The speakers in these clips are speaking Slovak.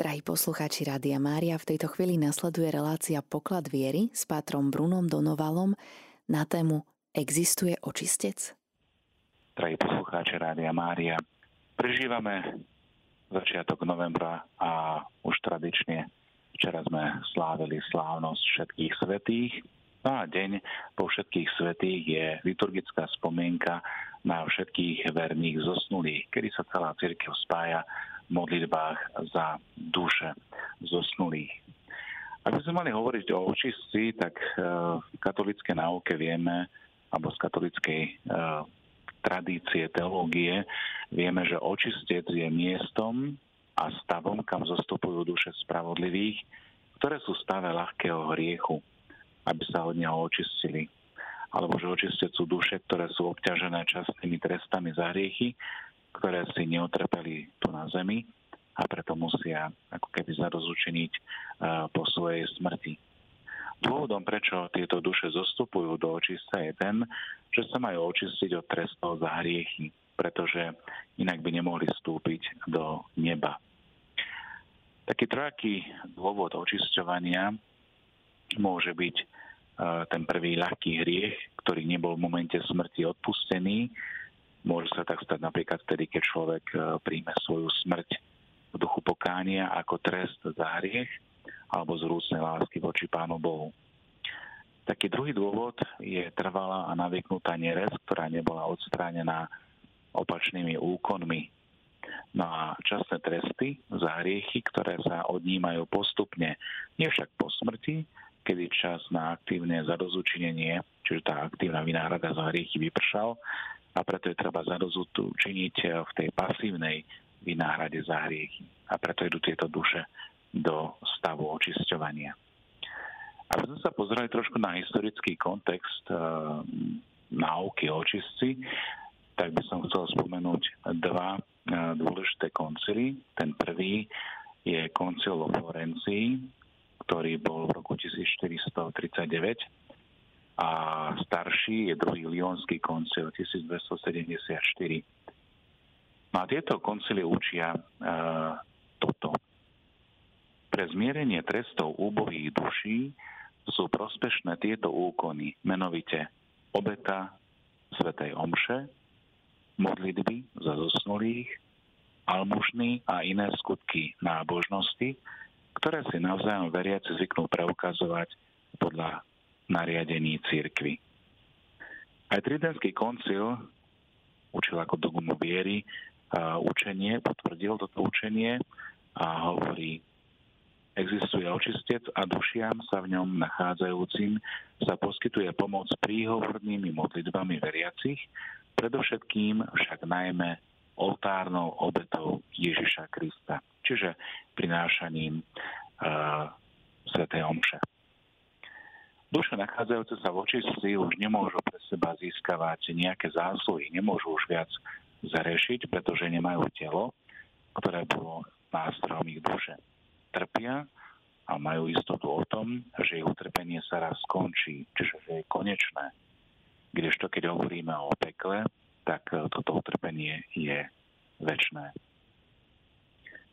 Drahí poslucháči Rádia Mária, v tejto chvíli nasleduje relácia Poklad viery s pátrom Brunom Donovalom na tému Existuje očistec? Drahí poslucháči Rádia Mária, prežívame začiatok novembra a už tradične včera sme slávili slávnosť všetkých svetých. No a deň po všetkých svetých je liturgická spomienka na všetkých verných zosnulých, kedy sa celá církev spája modlitbách za duše zosnulých. Ak by sme mali hovoriť o očistci, tak e, v katolíckej náuke vieme, alebo z katolíckej e, tradície teológie, vieme, že očistec je miestom a stavom, kam zostupujú duše spravodlivých, ktoré sú v stave ľahkého hriechu, aby sa od neho očistili. Alebo že očistec sú duše, ktoré sú obťažené častými trestami za hriechy ktoré si neotrpeli tu na zemi a preto musia ako keby zarozučeniť e, po svojej smrti. Dôvodom, prečo tieto duše zostupujú do očista je ten, že sa majú očistiť od trestov za hriechy, pretože inak by nemohli vstúpiť do neba. Taký trojaký dôvod očisťovania môže byť e, ten prvý ľahký hriech, ktorý nebol v momente smrti odpustený Môže sa tak stať napríklad vtedy, keď človek e, príjme svoju smrť v duchu pokánia ako trest za hriech alebo z rúcnej lásky voči Pánu Bohu. Taký druhý dôvod je trvalá a navyknutá nerez, ktorá nebola odstránená opačnými úkonmi. No a časné tresty za hriechy, ktoré sa odnímajú postupne, nie však po smrti, kedy čas na aktívne zadozučinenie, čiže tá aktívna vynáhrada za hriechy vypršal, a preto je treba zadozutu činiť v tej pasívnej vynáhrade za hriechy. A preto idú tieto duše do stavu očisťovania. Aby sme sa pozreli trošku na historický kontext e, náuky o očistci, tak by som chcel spomenúť dva e, dôležité koncily. Ten prvý je koncil o Florencii, ktorý bol v roku 1439 a starší je druhý Lyonský koncil 1274. No a tieto koncily učia e, toto. Pre zmierenie trestov úbohých duší sú prospešné tieto úkony, menovite obeta Svetej Omše, modlitby za zosnulých, almužny a iné skutky nábožnosti, ktoré si navzájom veriaci zvyknú preukazovať podľa nariadení církvy. Aj Tridentský koncil učil ako dogmu viery učenie, potvrdil toto učenie a hovorí, existuje očistec a dušiam sa v ňom nachádzajúcim sa poskytuje pomoc príhovornými modlitbami veriacich, predovšetkým však najmä oltárnou obetou Ježiša Krista, čiže prinášaním uh, Svetej Omše. Duše nachádzajúce sa v očistci už nemôžu pre seba získavať nejaké zásluhy, nemôžu už viac zarešiť, pretože nemajú telo, ktoré bolo nástrojom ich duše. Trpia a majú istotu o tom, že ich utrpenie sa raz skončí, čiže že je konečné. Kdežto keď hovoríme o pekle, tak toto utrpenie je väčné.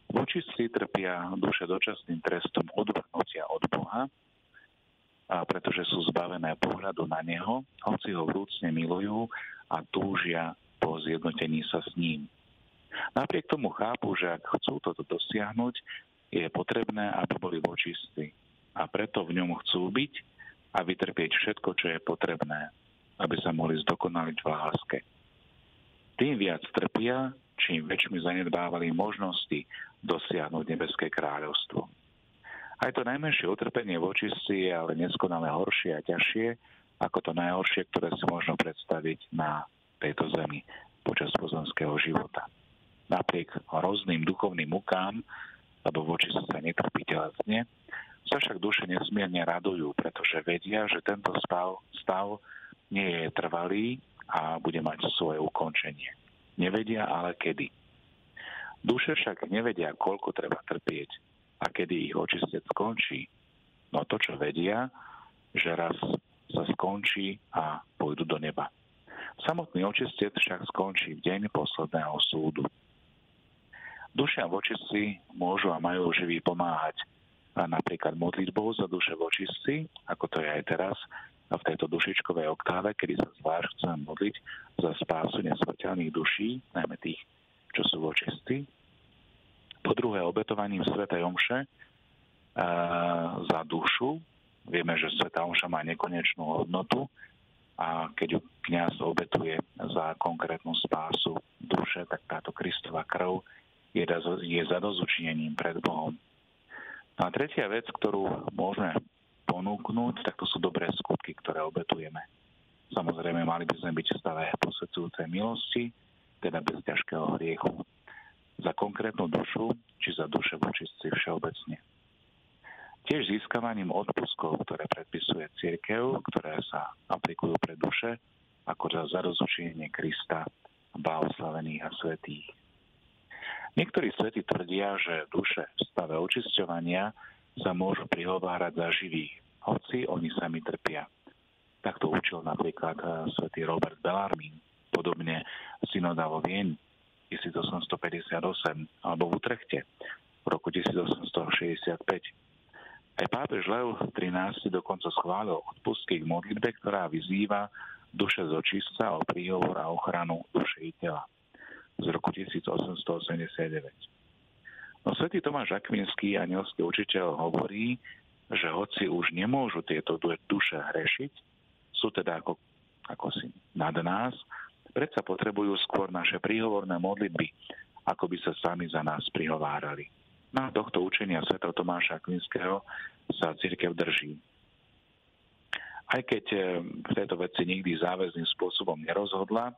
V očistci trpia duše dočasným trestom odvrhnutia od Boha, a pretože sú zbavené pohľadu na Neho, hoci ho vrúcne milujú a túžia po zjednotení sa s ním. Napriek tomu chápu, že ak chcú toto dosiahnuť, je potrebné, aby boli vočistí. A preto v ňom chcú byť a vytrpieť všetko, čo je potrebné, aby sa mohli zdokonaliť v láske. Tým viac trpia, čím väčšmi zanedbávali možnosti dosiahnuť nebeské kráľovstvo. Aj to najmenšie utrpenie v očistci je ale neskonale horšie a ťažšie ako to najhoršie, ktoré si možno predstaviť na tejto zemi počas pozemského života. Napriek hrozným duchovným mukám, lebo voči sa netrpí telesne, sa však duše nesmierne radujú, pretože vedia, že tento stav, stav nie je trvalý a bude mať svoje ukončenie. Nevedia ale kedy. Duše však nevedia, koľko treba trpieť, a kedy ich očistec skončí. No to, čo vedia, že raz sa skončí a pôjdu do neba. Samotný očistec však skončí v deň posledného súdu. Dušia vočistci môžu a majú živý pomáhať napríklad modlitbou za duše vočistci, ako to je aj teraz v tejto dušičkovej oktáve, kedy sa zvlášť chcem modliť za spásu nesmrteľných duší, najmä tých, čo sú vočistci. Po druhé, obetovaním Svetej Omše e, za dušu. Vieme, že Sveta Omša má nekonečnú hodnotu a keď ju kniaz obetuje za konkrétnu spásu duše, tak táto Kristova krv je, je zadozučinením pred Bohom. No a tretia vec, ktorú môžeme ponúknuť, tak to sú dobré skutky, ktoré obetujeme. Samozrejme, mali by sme byť v stave posvedcujúcej milosti, teda bez ťažkého hriechu. Za konkrétnu dušu, či za duše vočistci všeobecne. Tiež získavaním odpuskov, ktoré predpisuje církev, ktoré sa aplikujú pre duše, ako za zarozučenie Krista, blahoslavených a svetých. Niektorí svety tvrdia, že duše v stave očisťovania sa môžu prihovárať za živých, hoci oni sami trpia. Takto učil napríklad eh, svätý Robert Bellarmine, podobne synoda vo Vieni 1858 alebo v Utrechte v roku 1865 aj pápež Leo XIII dokonca schválil odpustky k modlitbe, ktorá vyzýva duše z očistca o príhovor a ochranu duše i tela z roku 1889. No svätý Tomáš Akvinský, anielský učiteľ, hovorí, že hoci už nemôžu tieto duše hrešiť, sú teda ako, ako si nad nás, predsa potrebujú skôr naše príhovorné modlitby, ako by sa sami za nás prihovárali. Na tohto učenia Sv. Tomáša Akvinského sa církev drží. Aj keď eh, v tejto veci nikdy záväzným spôsobom nerozhodla,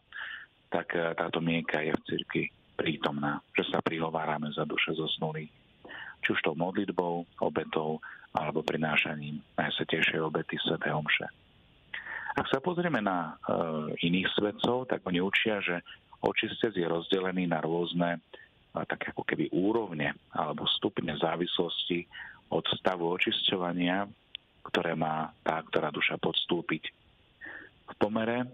tak eh, táto mienka je v cirkvi prítomná, že sa prihovárame za duše zosnulých. Či už tou modlitbou, obetou alebo prinášaním najsvetejšej obety Sv. Omše. Ak sa pozrieme na e, iných svetcov, tak oni učia, že očistec je rozdelený na rôzne tak ako keby úrovne alebo stupne závislosti od stavu očisťovania, ktoré má tá, ktorá duša podstúpiť. V pomere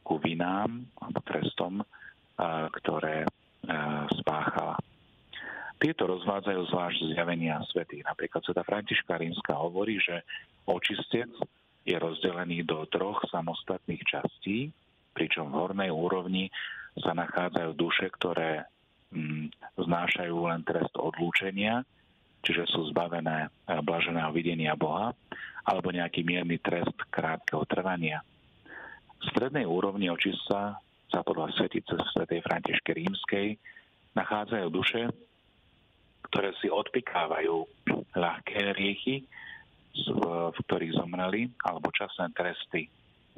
ku vinám alebo trestom, ktoré spáchala. Tieto rozvádzajú zvlášť zjavenia svetých. Napríklad sveta Františka Rímska hovorí, že očistec je rozdelený do troch samostatných častí, pričom v hornej úrovni sa nachádzajú duše, ktoré Mm, znášajú len trest odlúčenia, čiže sú zbavené eh, blaženého videnia Boha, alebo nejaký mierny trest krátkeho trvania. V strednej úrovni očista sa podľa svetice svätej Františke Rímskej nachádzajú duše, ktoré si odpikávajú ľahké riechy, v ktorých zomreli, alebo časné tresty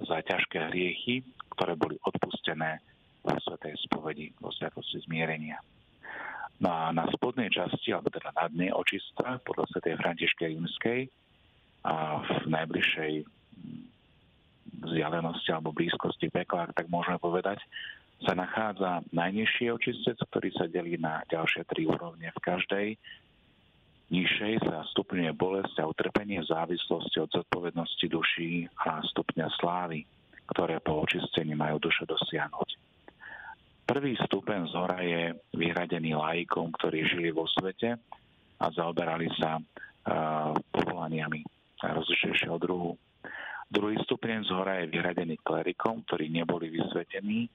za ťažké hriechy, ktoré boli odpustené vo Svetej spovedi, vo Svetosti zmierenia. No a na spodnej časti, alebo teda na dne očista, podľa Svetej Františkej Rímskej, a v najbližšej vzdialenosti alebo blízkosti pekla, tak môžeme povedať, sa nachádza najnižší očistec, ktorý sa delí na ďalšie tri úrovne. V každej nižšej sa stupňuje bolesť a utrpenie v závislosti od zodpovednosti duší a stupňa slávy, ktoré po očistení majú duše dosiahnuť. Prvý stupeň z hora je vyhradený laikom, ktorí žili vo svete a zaoberali sa uh, povolaniami rozličnejšieho druhu. Druhý stupeň z hora je vyhradený klerikom, ktorí neboli vysvetení,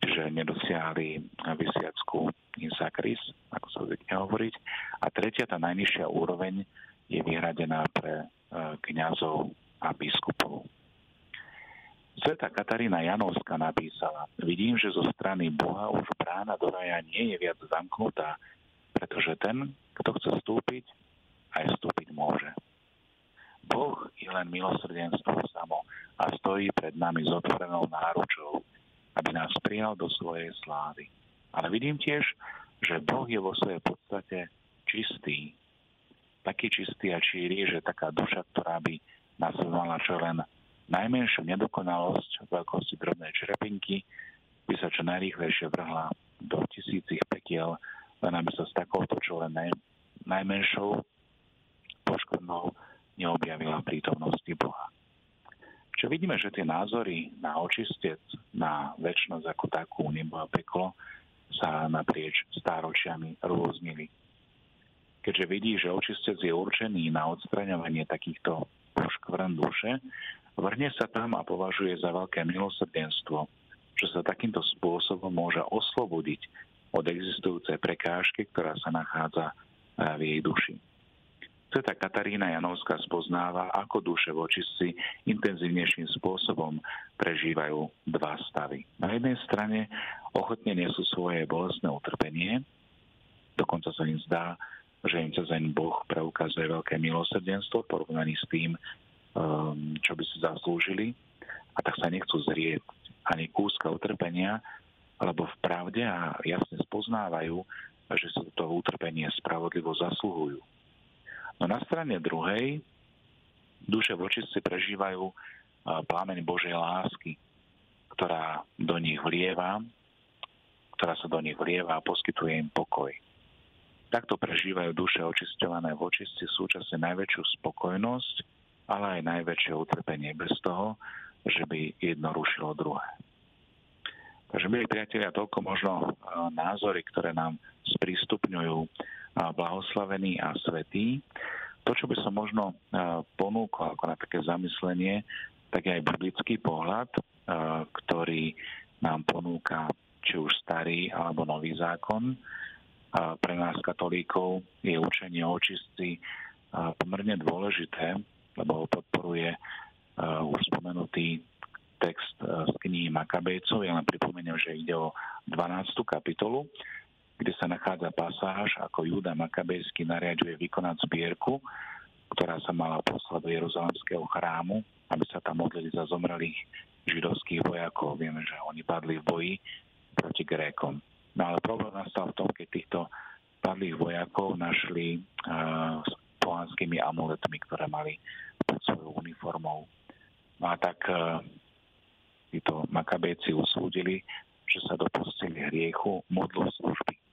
čiže nedosiahli vysiackú insakris, ako sa zvykne hovoriť. A tretia, tá najnižšia úroveň, je vyhradená pre uh, kňazov a biskupov. Sveta Katarína Janovská napísala, vidím, že zo strany Boha už brána do raja nie je viac zamknutá, pretože ten, kto chce vstúpiť, aj vstúpiť môže. Boh je len milosrdenstvo samo a stojí pred nami s otvorenou náručou, aby nás prijal do svojej slávy. Ale vidím tiež, že Boh je vo svojej podstate čistý. Taký čistý a číri, že taká duša, ktorá by nás mala čo len najmenšiu nedokonalosť veľkosti drobnej črepinky by sa čo najrýchlejšie vrhla do tisícich pekiel, len aby sa s takouto čo len naj, najmenšou poškodnou neobjavila prítomnosti Boha. Čo vidíme, že tie názory na očistec, na väčšnosť ako takú, nebo a peklo, sa naprieč stáročiami rôznili. Keďže vidí, že očistec je určený na odstraňovanie takýchto poškvrn duše, vrhne sa tam a považuje za veľké milosrdenstvo, že sa takýmto spôsobom môže oslobodiť od existujúcej prekážky, ktorá sa nachádza v jej duši. Sveta Katarína Janovská spoznáva, ako duše očistci intenzívnejším spôsobom prežívajú dva stavy. Na jednej strane ochotne nesú svoje bolestné utrpenie, dokonca sa im zdá, že im cez Boh preukazuje veľké milosrdenstvo porovnaní s tým, um, čo by si zaslúžili a tak sa nechcú zrieť ani kúska utrpenia, lebo v pravde a jasne spoznávajú, že si to utrpenie spravodlivo zasluhujú. No na strane druhej duše v očistci prežívajú plámeň Božej lásky, ktorá do nich vlieva, ktorá sa do nich vlieva a poskytuje im pokoj. Takto prežívajú duše očisťované v očistci súčasne najväčšiu spokojnosť, ale aj najväčšie utrpenie bez toho, že by jedno rušilo druhé. Takže, milí priatelia, toľko možno názory, ktoré nám sprístupňujú blahoslavený a svetý. To, čo by som možno ponúkol ako na také zamyslenie, tak je aj biblický pohľad, ktorý nám ponúka či už starý alebo nový zákon. Pre nás katolíkov je učenie o očistci pomerne dôležité, lebo ho podporuje už spomenutý text z knihy Makabejcov. Ja len pripomeniem, že ide o 12. kapitolu kde sa nachádza pasáž, ako Júda Makabejský nariaduje vykonať zbierku, ktorá sa mala poslať do Jeruzalemského chrámu, aby sa tam modlili za zomrelých židovských vojakov. Vieme, že oni padli v boji proti Grékom. No ale problém nastal v tom, keď týchto padlých vojakov našli uh, s pohanskými amuletmi, ktoré mali pod svojou uniformou. No a tak uh, títo makabejci usúdili, že sa dopustili hriechu modlu služby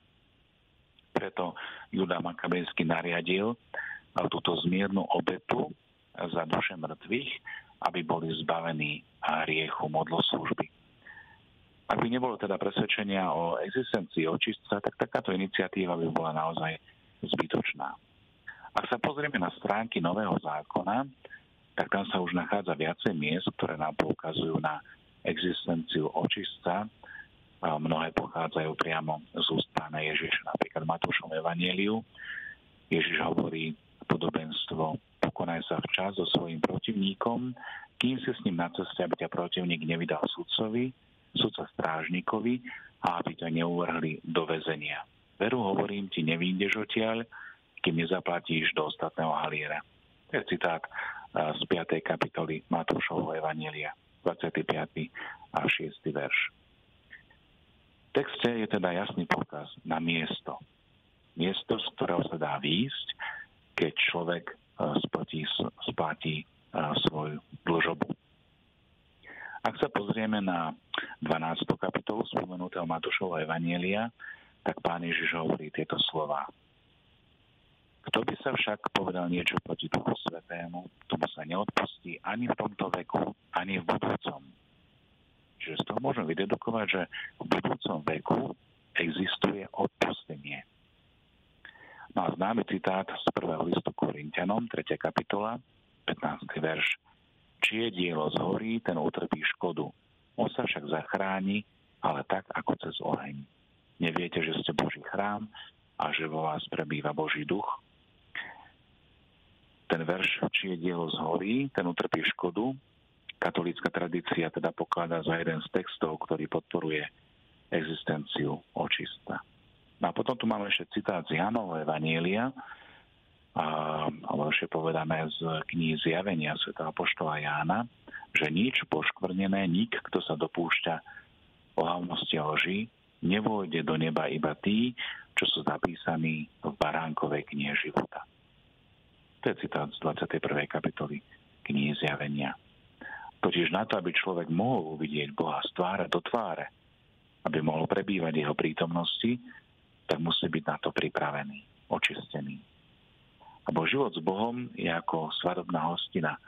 preto Juda Makabejský nariadil túto zmiernu obetu za duše mŕtvych, aby boli zbavení riechu modloslužby. Ak by nebolo teda presvedčenia o existencii očistca, tak takáto iniciatíva by bola naozaj zbytočná. Ak sa pozrieme na stránky Nového zákona, tak tam sa už nachádza viacej miest, ktoré nám poukazujú na existenciu očistca mnohé pochádzajú priamo z úst pána Ježiša. Napríklad Matúšom Evangeliu Ježiš hovorí podobenstvo pokonaj sa včas so svojím protivníkom, kým si s ním na ceste, aby ťa protivník nevydal sudcovi, sudca strážnikovi a aby ťa neuvrhli do väzenia. Veru hovorím ti, nevídeš odtiaľ, kým nezaplatíš do ostatného haliera. To je citát z 5. kapitoly Matúšovho Evanielia, 25. a 6. verš texte je teda jasný pokaz na miesto. Miesto, z ktorého sa dá výjsť, keď človek e, splatí, splatí e, svoju dlžobu. Ak sa pozrieme na 12. kapitolu spomenutého Matúšovho Evanielia, tak pán Ježiš hovorí tieto slova. Kto by sa však povedal niečo proti Duchu Svetému, tomu sa neodpustí ani v tomto veku, ani v budúcom Môžeme vydedukovať, že v budúcom veku existuje odpustenie. No a známy citát z prvého listu Korintianom, 3. kapitola, 15. verš. Či je dielo zhorí, ten utrpí škodu. On sa však zachráni, ale tak ako cez oheň. Neviete, že ste Boží chrám a že vo vás prebýva Boží duch? Ten verš, či je dielo zhorí, ten utrpí škodu, katolícka tradícia teda pokladá za jeden z textov, ktorý podporuje existenciu očista. No a potom tu máme ešte citát z Janova Evanielia, alebo ešte povedané z knihy Zjavenia Sv. Apoštola Jána, že nič poškvrnené, nik, kto sa dopúšťa ohavnosti a lži, nevôjde do neba iba tí, čo sú zapísaní v baránkovej knihe života. To je citát z 21. kapitoly knihy Zjavenia. Totiž na to, aby človek mohol uvidieť Boha z tváre do tváre, aby mohol prebývať jeho prítomnosti, tak musí byť na to pripravený, očistený. Lebo život s Bohom je ako svadobná hostina,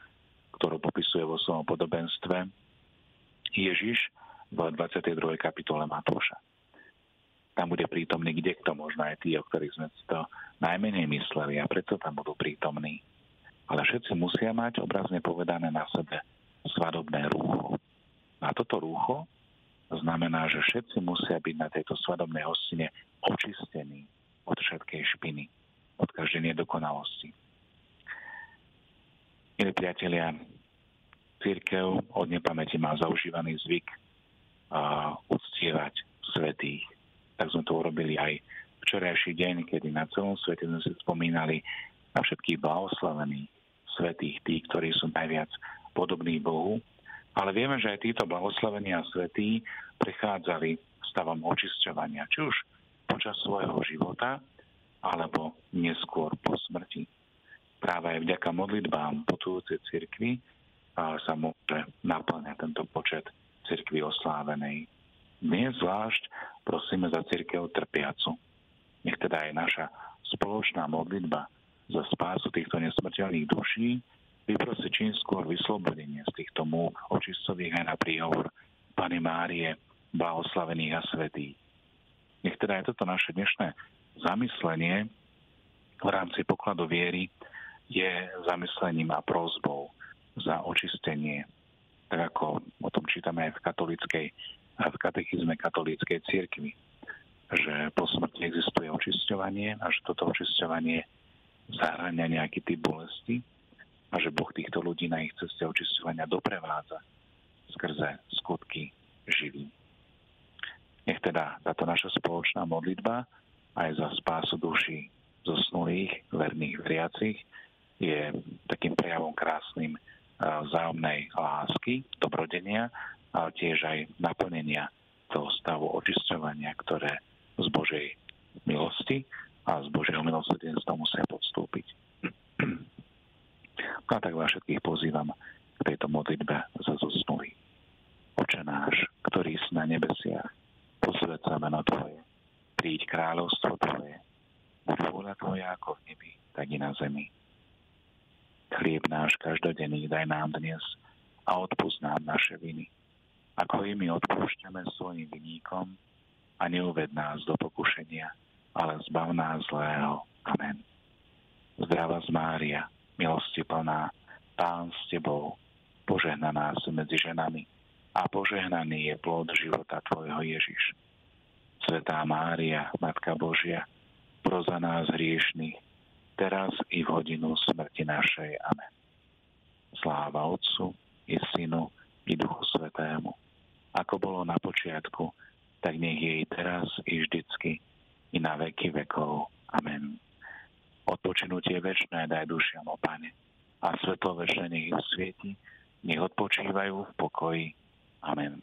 ktorú popisuje vo svojom podobenstve Ježiš v 22. kapitole Matúša. tam bude prítomný kde kto, možno aj tí, o ktorých sme to najmenej mysleli a preto tam budú prítomní. Ale všetci musia mať obrazne povedané na sebe svadobné rúcho. A toto rúcho znamená, že všetci musia byť na tejto svadobnej hostine očistení od všetkej špiny, od každej nedokonalosti. Milí priatelia, církev od nepamäti má zaužívaný zvyk uh, uctievať svetých. Tak sme to urobili aj včerajší deň, kedy na celom svete sme si spomínali na všetkých blahoslavených svetých, tí, ktorí sú najviac podobní Bohu. Ale vieme, že aj títo blahoslavení a svetí prechádzali stavom očisťovania, či už počas svojho života, alebo neskôr po smrti práve aj vďaka modlitbám potujúcej cirkvi sa môže naplňať tento počet cirkvi oslávenej. Dnes zvlášť prosíme za cirkev trpiacu. Nech teda aj naša spoločná modlitba za spásu týchto nesmrteľných duší vyprosí čím skôr vyslobodenie z týchto múk očistových aj na príhovor Pany Márie, blahoslavených a svetých. Nech teda aj toto naše dnešné zamyslenie v rámci pokladu viery je zamyslením a prozbou za očistenie, tak ako o tom čítame aj v katolíckej, v katechizme katolíckej cirkvi, že po smrti existuje očisťovanie a že toto očisťovanie zahrania nejaký typ bolesti a že Boh týchto ľudí na ich ceste očisťovania doprevádza skrze skutky živý. Nech teda táto naša spoločná modlitba aj za spásu duší zosnulých, verných veriacich, je takým prejavom krásnym vzájomnej lásky, dobrodenia, ale tiež aj naplnenia toho stavu očisťovania, ktoré z Božej milosti a z Božieho milosrdenstva musia. A tak vás všetkých pozývam k tejto modlitbe za zosnulý. Oče náš, ktorý si na nebesiach, posved sa meno Tvoje, príď kráľovstvo Tvoje, buď vôľa Tvoja ako v nebi, tak i na zemi. Chlieb náš každodenný daj nám dnes a odpúsť nám naše viny, ako i my odpúšťame svojim viníkom a neuved nás do pokušenia, ale zbav nás zlého. Amen. Zdrava z Mária, plná, Pán s Tebou, požehnaná si medzi ženami a požehnaný je plod života Tvojho Ježiš. Svetá Mária, Matka Božia, proza nás hriešných, teraz i v hodinu smrti našej. Amen. Sláva Otcu i Synu i Duchu Svetému, ako bolo na počiatku, tak nech je i teraz i vždycky i na veky vekov. Amen. Odpočinutie večné daj dušiam, o Pane, a svetlo ich svieti, nech odpočívajú v pokoji. Amen.